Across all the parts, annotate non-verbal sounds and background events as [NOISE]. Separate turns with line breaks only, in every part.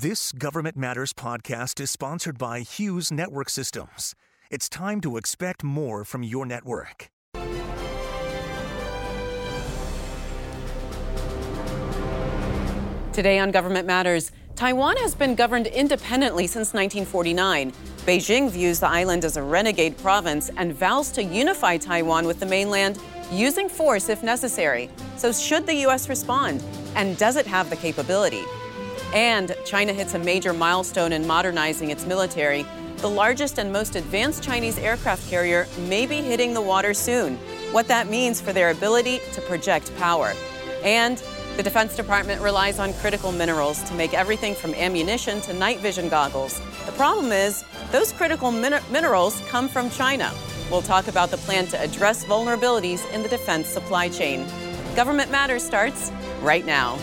This Government Matters podcast is sponsored by Hughes Network Systems. It's time to expect more from your network.
Today on Government Matters, Taiwan has been governed independently since 1949. Beijing views the island as a renegade province and vows to unify Taiwan with the mainland using force if necessary. So, should the U.S. respond? And does it have the capability? And China hits a major milestone in modernizing its military. The largest and most advanced Chinese aircraft carrier may be hitting the water soon. What that means for their ability to project power. And the Defense Department relies on critical minerals to make everything from ammunition to night vision goggles. The problem is, those critical min- minerals come from China. We'll talk about the plan to address vulnerabilities in the defense supply chain. Government Matters starts right now.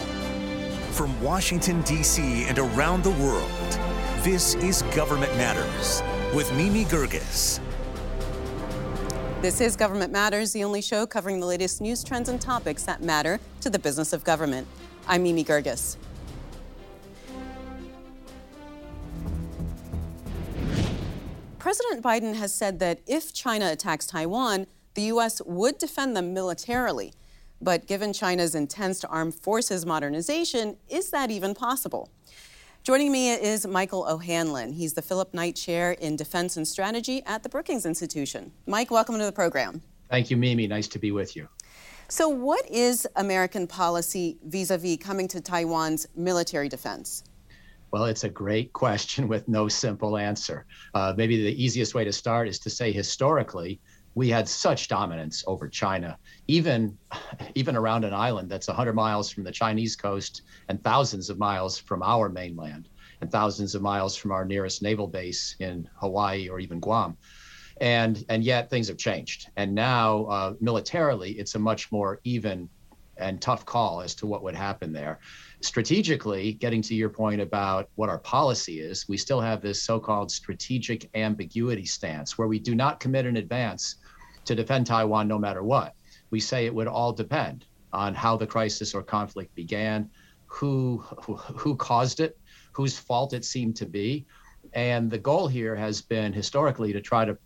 From Washington, D.C. and around the world, this is Government Matters with Mimi Geerges.
This is Government Matters, the only show covering the latest news trends and topics that matter to the business of government. I'm Mimi Geerges. President Biden has said that if China attacks Taiwan, the U.S. would defend them militarily. But given China's intense armed forces modernization, is that even possible? Joining me is Michael O'Hanlon. He's the Philip Knight Chair in Defense and Strategy at the Brookings Institution. Mike, welcome to the program.
Thank you, Mimi. Nice to be with you.
So, what is American policy vis a vis coming to Taiwan's military defense?
Well, it's a great question with no simple answer. Uh, maybe the easiest way to start is to say historically, we had such dominance over China, even even around an island that's 100 miles from the Chinese coast and thousands of miles from our mainland and thousands of miles from our nearest naval base in Hawaii or even Guam. And and yet things have changed. And now uh, militarily, it's a much more even and tough call as to what would happen there. Strategically, getting to your point about what our policy is, we still have this so called strategic ambiguity stance where we do not commit in advance to defend Taiwan no matter what. We say it would all depend on how the crisis or conflict began, who who caused it, whose fault it seemed to be, and the goal here has been historically to try to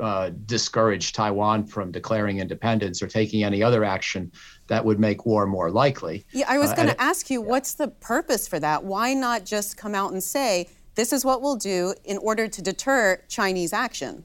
uh, discourage Taiwan from declaring independence or taking any other action that would make war more likely.
Yeah, I was uh, going to ask you, yeah. what's the purpose for that? Why not just come out and say, this is what we'll do in order to deter Chinese action?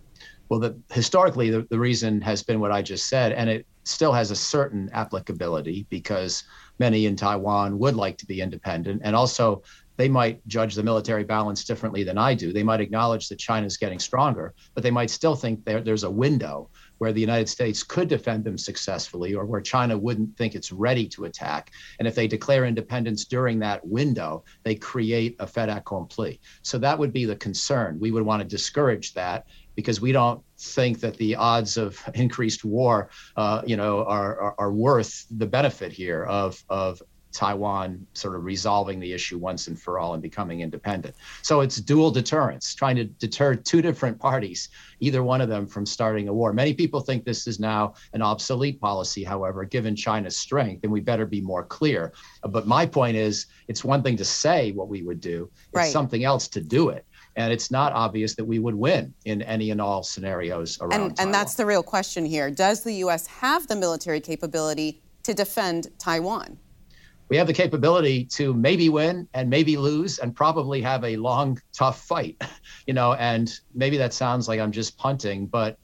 Well, the, historically, the, the reason has been what I just said, and it still has a certain applicability because many in Taiwan would like to be independent. And also, they might judge the military balance differently than I do. They might acknowledge that China is getting stronger, but they might still think there, there's a window where the United States could defend them successfully or where China wouldn't think it's ready to attack. And if they declare independence during that window, they create a fait accompli. So that would be the concern. We would want to discourage that because we don't think that the odds of [LAUGHS] increased war, uh, you know, are, are, are worth the benefit here of of Taiwan sort of resolving the issue once and for all and becoming independent. So it's dual deterrence, trying to deter two different parties, either one of them from starting a war. Many people think this is now an obsolete policy, however, given China's strength, and we better be more clear. But my point is, it's one thing to say what we would do, it's right. something else to do it and it's not obvious that we would win in any and all scenarios around.
And, and that's the real question here: Does the U.S. have the military capability to defend Taiwan?
We have the capability to maybe win and maybe lose, and probably have a long, tough fight. [LAUGHS] You know, and maybe that sounds like I'm just punting, but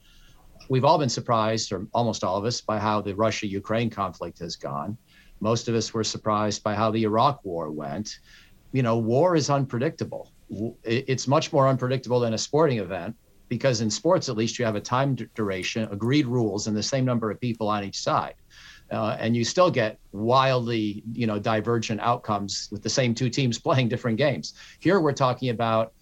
we've all been surprised, or almost all of us, by how the Russia-Ukraine conflict has gone. Most of us were surprised by how the Iraq War went. You know, war is unpredictable. It's much more unpredictable than a sporting event because in sports at least you have a time duration agreed rules and the same number of people on each side. Uh, and you still get wildly you know divergent outcomes with the same two teams [LAUGHS] playing different games. Here we're talking about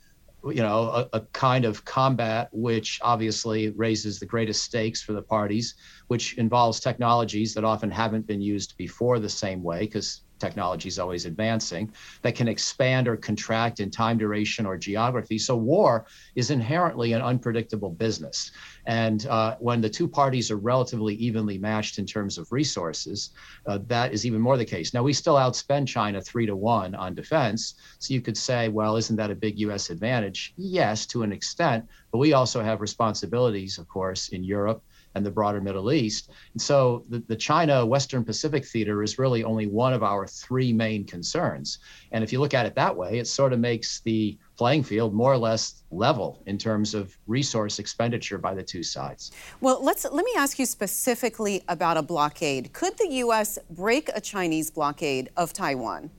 you know a, a, kind of combat which obviously raises the greatest stakes for the parties which involves technologies that often haven't been used before the same way because technology is always advancing, that can expand or contract in time duration or geography. So war is inherently an unpredictable business. And uh, when the two parties are relatively evenly matched in terms of resources, uh, that is even more the case. Now, we still outspend China three to one on defense. So you could say, well, isn't that a big U.S. advantage? Yes, to an extent. But we also have responsibilities, of course, in Europe and the broader Middle East. And so the, the China Western Pacific theater is really only one of our three main concerns. And if you look at it that way, it sort of makes the playing field more or less level in terms of resource expenditure by the two sides.
Well, let's let me ask you specifically about a blockade. Could the US break a Chinese blockade of Taiwan?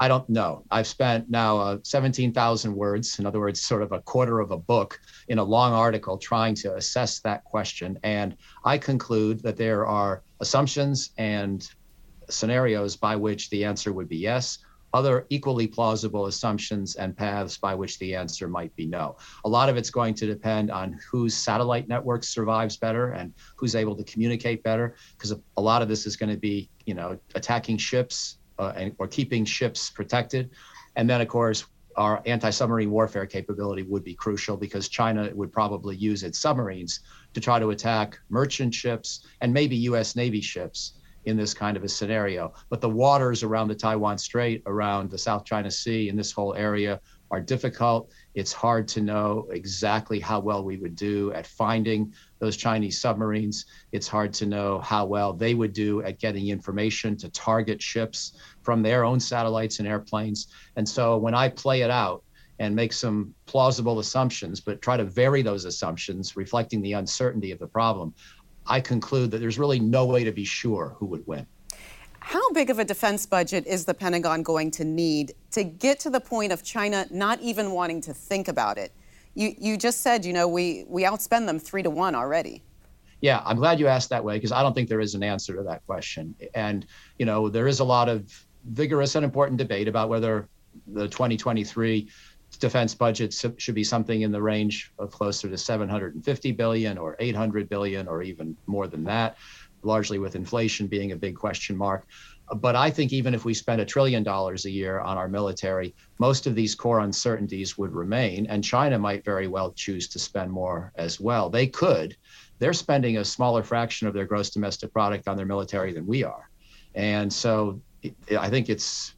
I don't know. I've spent now uh, 17,000 words, in other words, sort of a quarter of a book in a long article trying to assess that question. And I conclude that there are assumptions and scenarios by which the answer would be yes, other equally plausible assumptions and paths by which the answer might be no. A lot of it's going to depend on whose satellite network survives better and who's able to communicate better, because a lot of this is going to be, you know, attacking ships uh, and, or keeping ships protected. And then, of course, our anti-submarine warfare capability would be crucial because China would probably use its submarines to try to attack merchant ships and maybe U.S. Navy ships in this kind of a scenario. But the waters around the Taiwan Strait, around the South China Sea, in this whole area are difficult. It's hard to know exactly how well we would do at finding those Chinese submarines. It's hard to know how well they would do at getting information to target ships from their own satellites and airplanes. And so when I play it out, and make some plausible assumptions, but try to vary those assumptions, reflecting the uncertainty of the problem. I conclude that there's really no way to be sure who would win.
How big of a defense budget is the Pentagon going to need to get to the point of China not even wanting to think about it? You, you just said, you know, we, we outspend them three to one already.
Yeah, I'm glad you asked that way because I don't think there is an answer to that question. And, you know, there is a lot of vigorous and important debate about whether the 2023 defense budget should be something in the range of closer to 750 billion or 800 billion or even more than that largely with inflation being a big question mark. But I think even if we spend a trillion dollars a year on our military, most of these core uncertainties would remain, and China might very well choose to spend more as well. They could. They're spending a smaller fraction of their gross domestic product on their military than we are. And so I think it's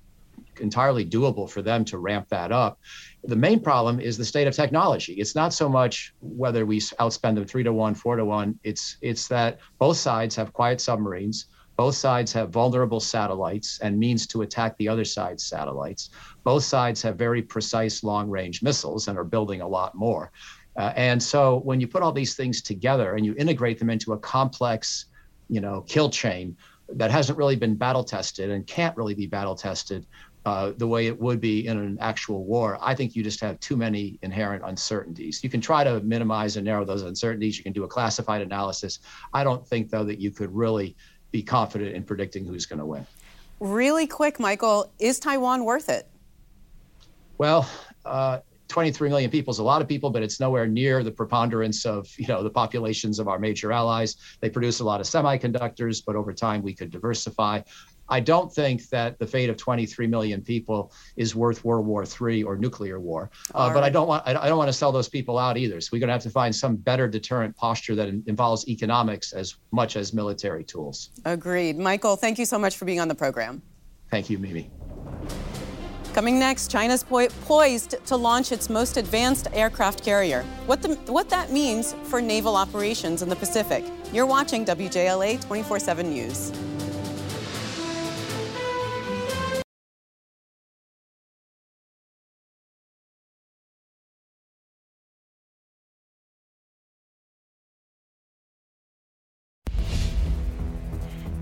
entirely doable for them to ramp that up. The main problem is the state of technology. It's not so much whether we outspend them three to one, four to one. It's it's that both sides have quiet submarines. Both sides have vulnerable satellites and means to attack the other side's satellites. Both sides have very precise long range missiles and are building a lot more. Uh, and so when you put all these things together and you integrate them into a complex, you know, kill chain that hasn't really been battle tested and can't really be battle tested, uh, the way it would be in an actual war, I think you just have too many inherent uncertainties. You can try to minimize and narrow those uncertainties. You can do a classified analysis. I don't think, though, that you could really be confident in predicting who's going to win.
Really quick, Michael, is Taiwan worth it?
Well, uh, 23 million people is a lot of people, but it's nowhere near the preponderance of you know the populations of our major allies. They produce a lot of semiconductors, but over time we could diversify. I don't think that the fate of 23 million people is worth World War III or nuclear war. Uh, right. But I don't want I don't want to sell those people out either. So we're going to have to find some better deterrent posture that involves economics as much as military tools.
Agreed, Michael. Thank you so much for being on the program.
Thank you, Mimi.
Coming next, China's poised to launch its most advanced aircraft carrier. What, the, what that means for naval operations in the Pacific. You're watching WJLA 24 7 News.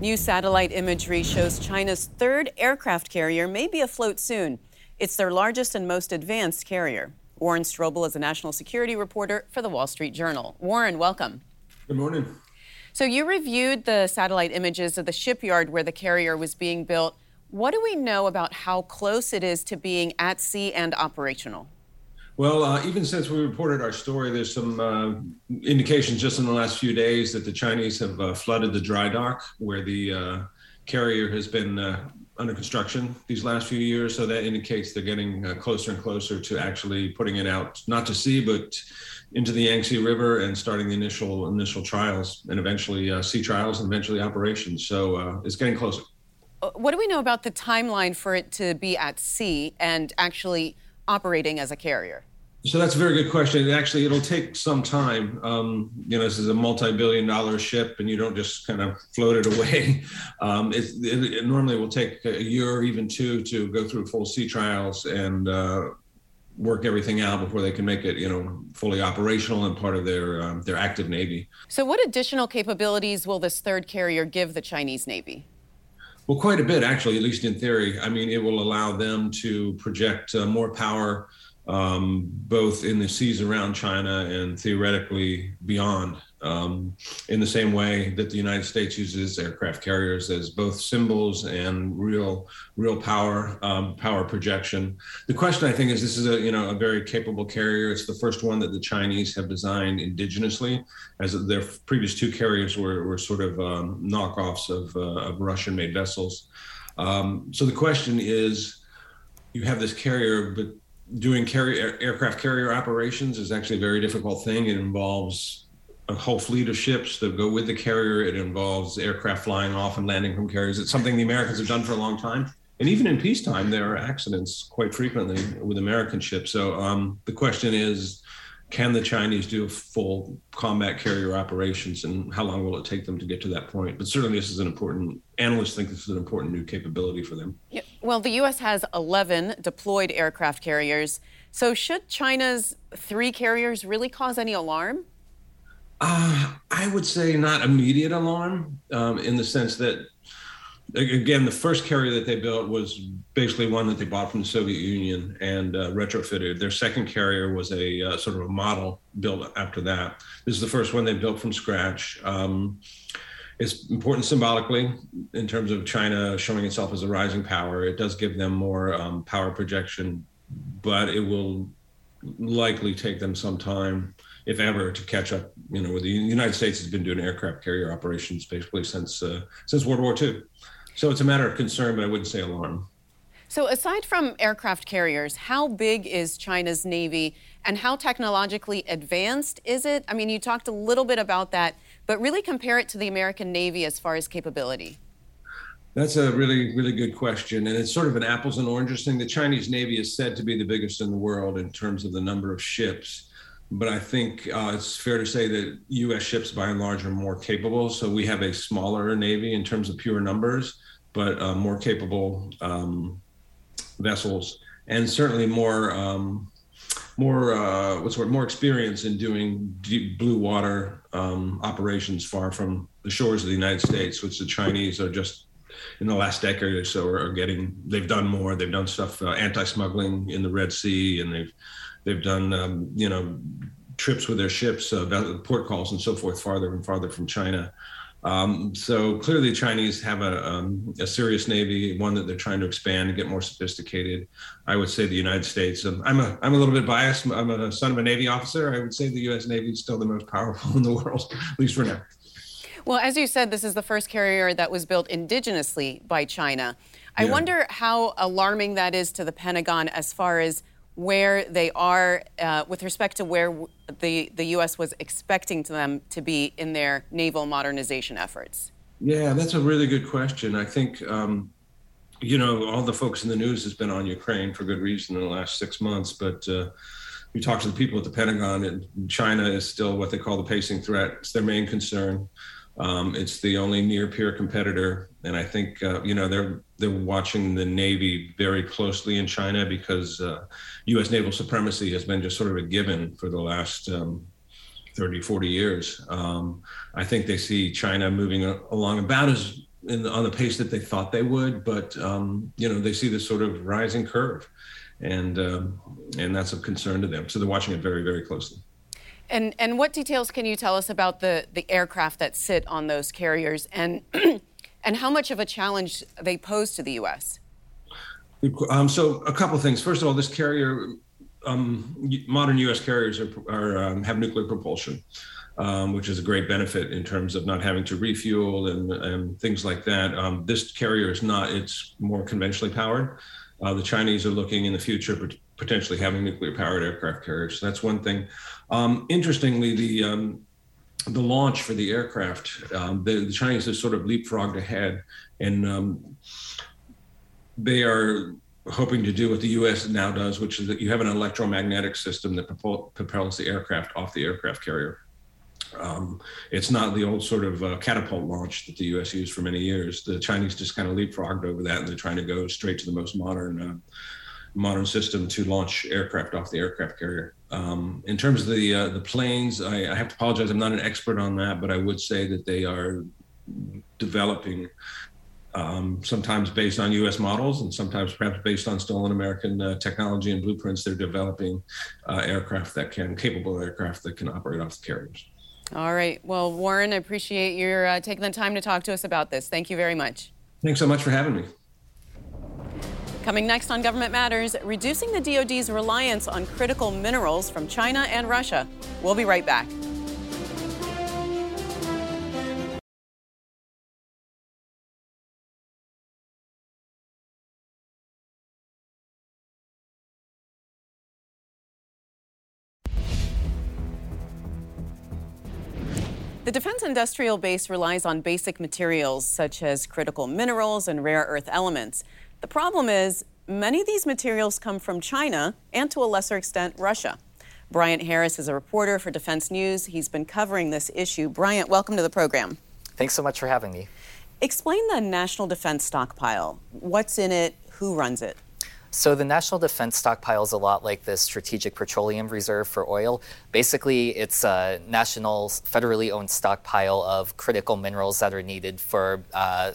New satellite imagery shows China's third aircraft carrier may be afloat soon. It's their largest and most advanced carrier. Warren Strobel is a national security reporter for the Wall Street Journal. Warren, welcome.
Good morning.
So, you reviewed the satellite images of the shipyard where the carrier was being built. What do we know about how close it is to being at sea and operational?
Well, uh, even since we reported our story, there's some uh, indications just in the last few days that the Chinese have uh, flooded the dry dock where the uh, carrier has been uh, under construction these last few years, so that indicates they're getting uh, closer and closer to actually putting it out, not to sea, but into the Yangtze River and starting the initial initial trials and eventually sea trials and eventually operations. So it's getting closer.
What do we know about the timeline for it to be at sea and actually operating as a carrier?
So that's a very good question. Actually, it'll take some time. Um, you know, this is a multi-billion-dollar ship, and you don't just kind of float it away. [LAUGHS] Um, it, it, it, normally will take a year or even two to go through full sea trials and uh, work everything out before they can make it, you know, fully operational and part of their um, their active navy.
So, what additional capabilities will this third carrier give the Chinese Navy?
Well, quite a bit, actually, at least in theory. I mean, it will allow them to project uh, more power um, both in the seas around China and theoretically beyond, um, in the same way that the United States uses aircraft carriers as both symbols and real, real power, um, power projection. The question I think is, this is a you know a very capable carrier. It's the first one that the Chinese have designed indigenously, as their previous two carriers were were sort of um, knockoffs of, uh, of Russian-made vessels. Um, so the question is, you have this carrier, but doing carrier aircraft carrier operations is actually a very difficult thing. It involves whole fleet of ships that go with the carrier. It involves aircraft flying off and landing from carriers. It's something the Americans have done for a long time. And even in peacetime, there are accidents quite frequently with American ships. So um, the question is, can the Chinese do full combat carrier operations, and how long will it take them to get to that point? But certainly, this is an important. Analysts think this is an important new capability for them.
Yeah. Well, the U.S. has 11 deployed aircraft carriers. So, should China's three carriers really cause any alarm?
Uh, I would say not immediate alarm, um, in the sense that again, the first carrier that they built was basically one that they bought from the Soviet Union and uh, retrofitted. Their second carrier was a uh, sort of a model built after that. This is the first one they built from scratch. Um, it's important symbolically in terms of China showing itself as a rising power. It does give them more um, power projection, but it will likely take them some time, if ever, to catch up. You know, the United States has been doing aircraft carrier operations basically since uh, since World War II. So it's a matter of concern, but I wouldn't say alarm.
So, aside from aircraft carriers, how big is China's Navy and how technologically advanced is it? I mean, you talked a little bit about that, but really compare it to the American Navy as far as capability.
That's a really, really good question. And it's sort of an apples and oranges thing. The Chinese Navy is said to be the biggest in the world in terms of the number of ships. But I think uh, it's fair to say that US ships, by and large, are more capable. So we have a smaller Navy in terms of pure numbers but uh, more capable um, vessels, and certainly more um, more uh, what's word more experience in doing deep blue water um, operations far from the shores of the United States, which the Chinese are just in the last decade or so are, getting. They've done more. They've done stuff uh, anti-smuggling in the Red Sea, and they've they've done um, you know trips with their ships, uh, port calls, and so forth, farther and farther from China. Um, so clearly, the Chinese have a, um, a, serious navy, one that they're trying to expand and get more sophisticated. I would say the United States. Um, I'm a I'm a little bit biased. I'm a son of a Navy officer. I would say the U.S. Navy is still the most powerful [LAUGHS] in the world, at least for now.
Well, as you said, this is the first carrier that was built indigenously by China. I yeah. wonder how alarming that is to the Pentagon as far as where they are uh, with respect to where the, the U.S. was expecting them to be in their naval modernization efforts?
Yeah, that's a really good question. I think, um, you know, all the folks in the news has been on Ukraine for good reason in the last six months, but uh, we talked to the people at the Pentagon, and China is still what they call the pacing threat. It's their main concern. Um, it's the only near peer competitor, and I think uh, you know they're they're watching the Navy very closely in China because uh, U.S. naval supremacy has been just sort of a given for the last um, 30, 40 years. Um, I think they see China moving along about as the, on the pace that they thought they would, but um, you know they see this sort of rising curve, and um, and that's of concern to them. So they're watching it very, very closely.
And and what details can you tell us about the the aircraft that sit on those carriers and [CLEARS THROAT] and how much of a challenge they pose to the U.S.
Um, so a couple of things. First of all, this carrier um, modern U.S. carriers are, are um, have nuclear propulsion, um, which is a great benefit in terms of not having to refuel and, and things like that. Um, this carrier is not; it's more conventionally powered. Uh, the Chinese are looking in the future potentially having nuclear powered aircraft carriers. So that's one thing. Um, interestingly, the um, the launch for the aircraft, um, the, the, Chinese have sort of leapfrogged ahead, and um, they are hoping to do what the U.S. now does, which is that you have an electromagnetic system that propel, propels the aircraft off the aircraft carrier. Um, it's not the old sort of uh, catapult launch that the U.S. used for many years. The Chinese just kind of leapfrogged over that, and they're trying to go straight to the most modern uh, modern system to launch aircraft off the aircraft carrier. Um, in terms of the uh, the planes, I, I, have to apologize. I'm not an expert on that, but I would say that they are developing. Um, sometimes based on U.S. models, and sometimes perhaps based on stolen American uh, technology and blueprints. They're developing uh, aircraft that can, capable aircraft that can operate off the carriers.
All right. Well, Warren, I appreciate your uh, taking the time to talk to us about this. Thank you very much.
Thanks so much for having me.
Coming next on Government Matters, reducing the DoD's reliance on critical minerals from China and Russia. We'll be right back. The defense industrial base relies on basic materials such as critical minerals and rare earth elements. The problem is, many of these materials come from China and to a lesser extent, Russia. Bryant Harris is a reporter for Defense News. He's been covering this issue. Bryant, welcome to the program.
Thanks so much for having me.
Explain the National Defense Stockpile. What's in it? Who runs it?
So the National Defense Stockpile is a lot like the Strategic Petroleum Reserve for oil. Basically, it's a national, federally owned stockpile of critical minerals that are needed for uh,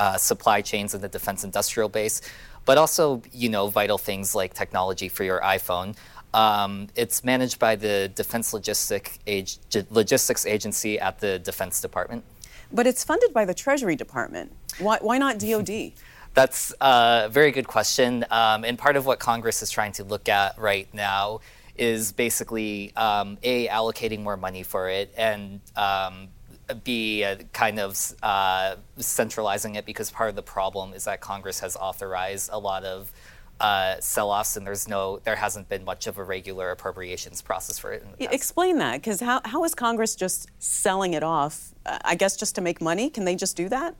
uh, supply chains in the defense industrial base, but also you know vital things like technology for your iPhone. Um, it's managed by the Defense Logistic Age, Logistics Agency at the Defense Department.
But it's funded by the Treasury Department. Why, why not [LAUGHS] DoD?
That's a very good question. Um, and part of what Congress is trying to look at right now is basically um, a allocating more money for it and um, be kind of uh, centralizing it because part of the problem is that Congress has authorized a lot of uh, sell-offs, and there's no, there hasn't been much of a regular appropriations process for it.
Explain that, because how, how is Congress just selling it off? Uh, I guess just to make money? Can they just do that?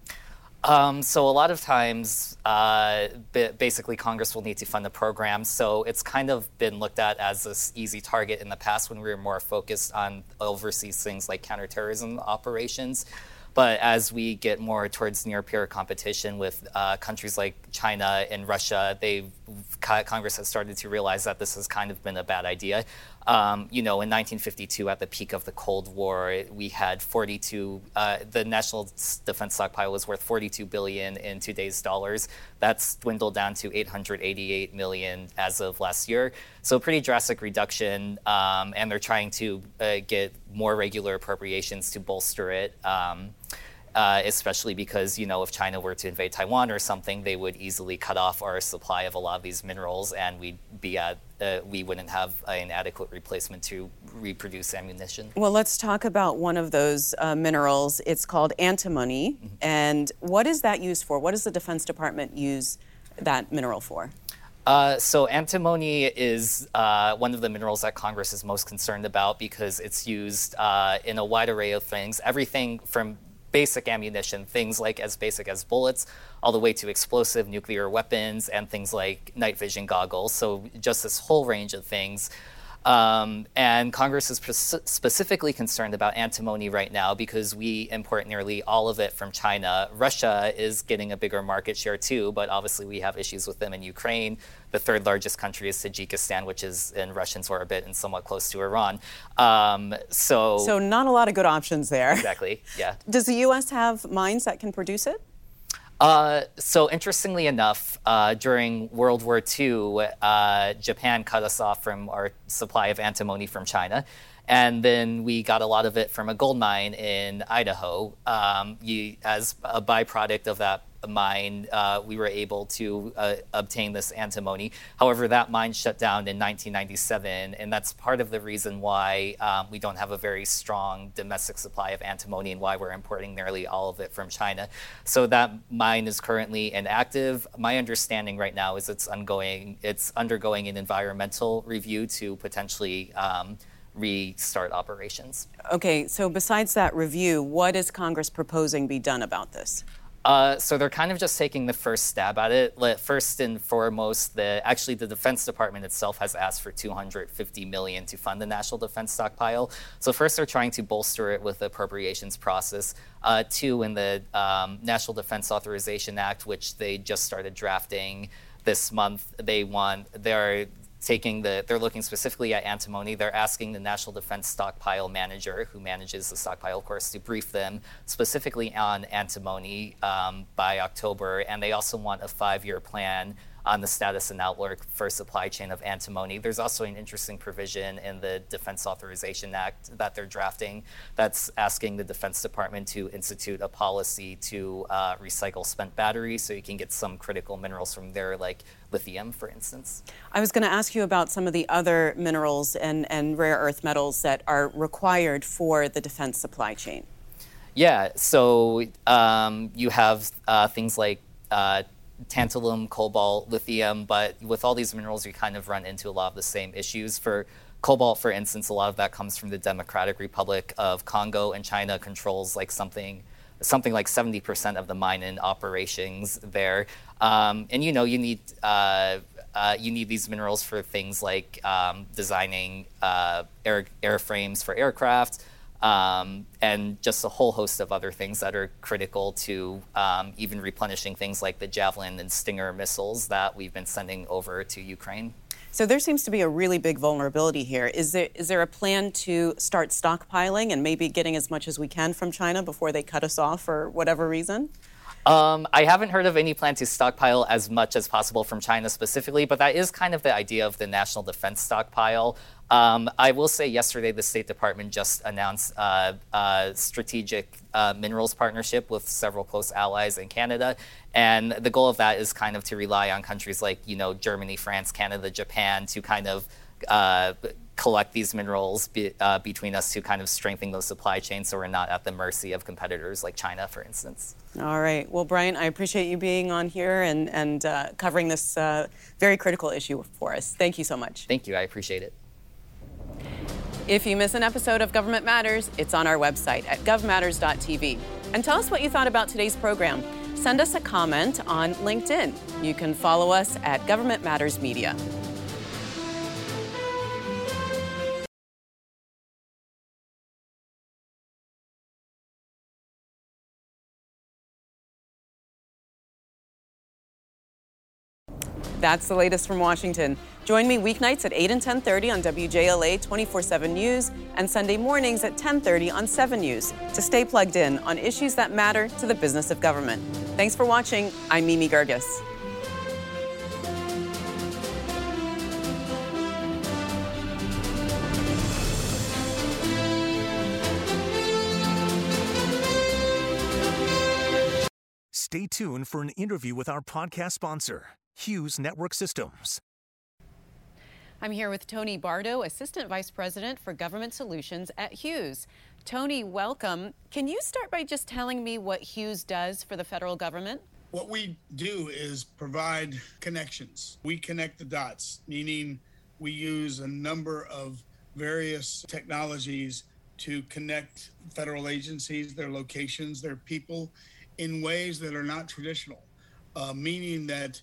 Um, so a lot of times, uh, basically, Congress will need to fund the program. So it's kind of been looked at as this easy target in the past when we were more focused on overseas things like counterterrorism operations. But as we get more towards near peer competition with uh, countries like China and Russia, they Congress has started to realize that this has kind of been a bad idea. Um, you know, in 1952, at the peak of the Cold War, we had 42. Uh, the national defense stockpile was worth 42 billion in today's dollars. That's dwindled down to 888 million as of last year. So, pretty drastic reduction. Um, and they're trying to uh, get more regular appropriations to bolster it. Um, uh, especially because you know if China were to invade Taiwan or something, they would easily cut off our supply of a lot of these minerals, and we'd be at uh, we wouldn't have an adequate replacement to reproduce ammunition.
Well, let's talk about one of those uh, minerals. It's called antimony, mm-hmm. and what is that used for? What does the Defense Department use that mineral for?
Uh, so antimony is uh, one of the minerals that Congress is most concerned about because it's used uh, in a wide array of things, everything from basic ammunition, things like as basic as bullets, all the way to explosive nuclear weapons and things like night vision goggles. So, just this whole range of things. Um, and Congress is specifically concerned about antimony right now because we import nearly all of it from China. Russia is getting a bigger market share too, but obviously we have issues with them in Ukraine. The third largest country is Tajikistan, which is in Russian's orbit and somewhat close to Iran. Um, so,
so not a lot of good options there.
Exactly. Yeah. [LAUGHS]
Does the U.S. have mines that can produce it?
Uh, so interestingly enough, uh, during World War II, uh, Japan cut us off from our supply of antimony from China. And then we got a lot of it from a gold mine in Idaho. Um, you, as a byproduct of that mine, uh, we were able to uh, obtain this antimony. However, that mine shut down in 1997, and that's part of the reason why um, we don't have a very strong domestic supply of antimony and why we're importing nearly all of it from China. So that mine is currently inactive. My understanding right now is it's ongoing. It's undergoing an environmental review to potentially. Um, restart operations.
Okay, so besides that review, what is Congress proposing be done about this?
Uh, so they're kind of just taking the first stab at it. First and foremost, the actually the Defense Department itself has asked for 250 million to fund the National Defense Stockpile. So first, they're trying to bolster it with the appropriations process. Uh, two, in the um, National Defense Authorization Act, which they just started drafting this month, they want they're taking the, they're looking specifically at antimony. They're asking the National Defense Stockpile Manager, who manages the stockpile, of course, to brief them specifically on antimony um, by October. And they also want a five year plan on the status and outlook for supply chain of antimony. There's also an interesting provision in the Defense Authorization Act that they're drafting that's asking the Defense Department to institute a policy to uh, recycle spent batteries so you can get some critical minerals from there, like lithium, for instance.
I was going to ask you about some of the other minerals and, and rare earth metals that are required for the defense supply chain.
Yeah, so um, you have uh, things like uh, tantalum, cobalt, lithium, but with all these minerals, you kind of run into a lot of the same issues. For cobalt, for instance, a lot of that comes from the Democratic Republic of Congo, and China controls like something something like 70% of the mine in operations there. Um, and you know, you need uh, uh, you need these minerals for things like um, designing uh, air airframes for aircraft um, and just a whole host of other things that are critical to um, even replenishing things like the Javelin and Stinger missiles that we've been sending over to Ukraine.
So there seems to be a really big vulnerability here. Is there is there a plan to start stockpiling and maybe getting as much as we can from China before they cut us off for whatever reason?
Um, I haven't heard of any plan to stockpile as much as possible from China specifically, but that is kind of the idea of the national defense stockpile. Um, I will say yesterday the State Department just announced uh, a strategic uh, minerals partnership with several close allies in Canada. And the goal of that is kind of to rely on countries like, you know, Germany, France, Canada, Japan to kind of uh, collect these minerals be, uh, between us to kind of strengthen those supply chains so we're not at the mercy of competitors like China, for instance.
All right. Well, Brian, I appreciate you being on here and, and uh, covering this uh, very critical issue for us. Thank you so much.
Thank you. I appreciate it.
If you miss an episode of Government Matters, it's on our website at govmatters.tv. And tell us what you thought about today's program. Send us a comment on LinkedIn. You can follow us at Government Matters Media. That's the latest from Washington. Join me weeknights at 8 and 10:30 on WJLA 24/7 News and Sunday mornings at 10:30 on 7 News to stay plugged in on issues that matter to the business of government. Thanks for watching. I'm Mimi Geerges.
Stay tuned for an interview with our podcast sponsor. Hughes Network Systems.
I'm here with Tony Bardo, Assistant Vice President for Government Solutions at Hughes. Tony, welcome. Can you start by just telling me what Hughes does for the federal government?
What we do is provide connections. We connect the dots, meaning we use a number of various technologies to connect federal agencies, their locations, their people in ways that are not traditional, uh, meaning that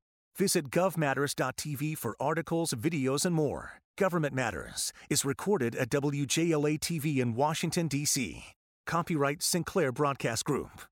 Visit govmatters.tv for articles, videos, and more. Government Matters is recorded at WJLA TV in Washington, D.C. Copyright Sinclair Broadcast Group.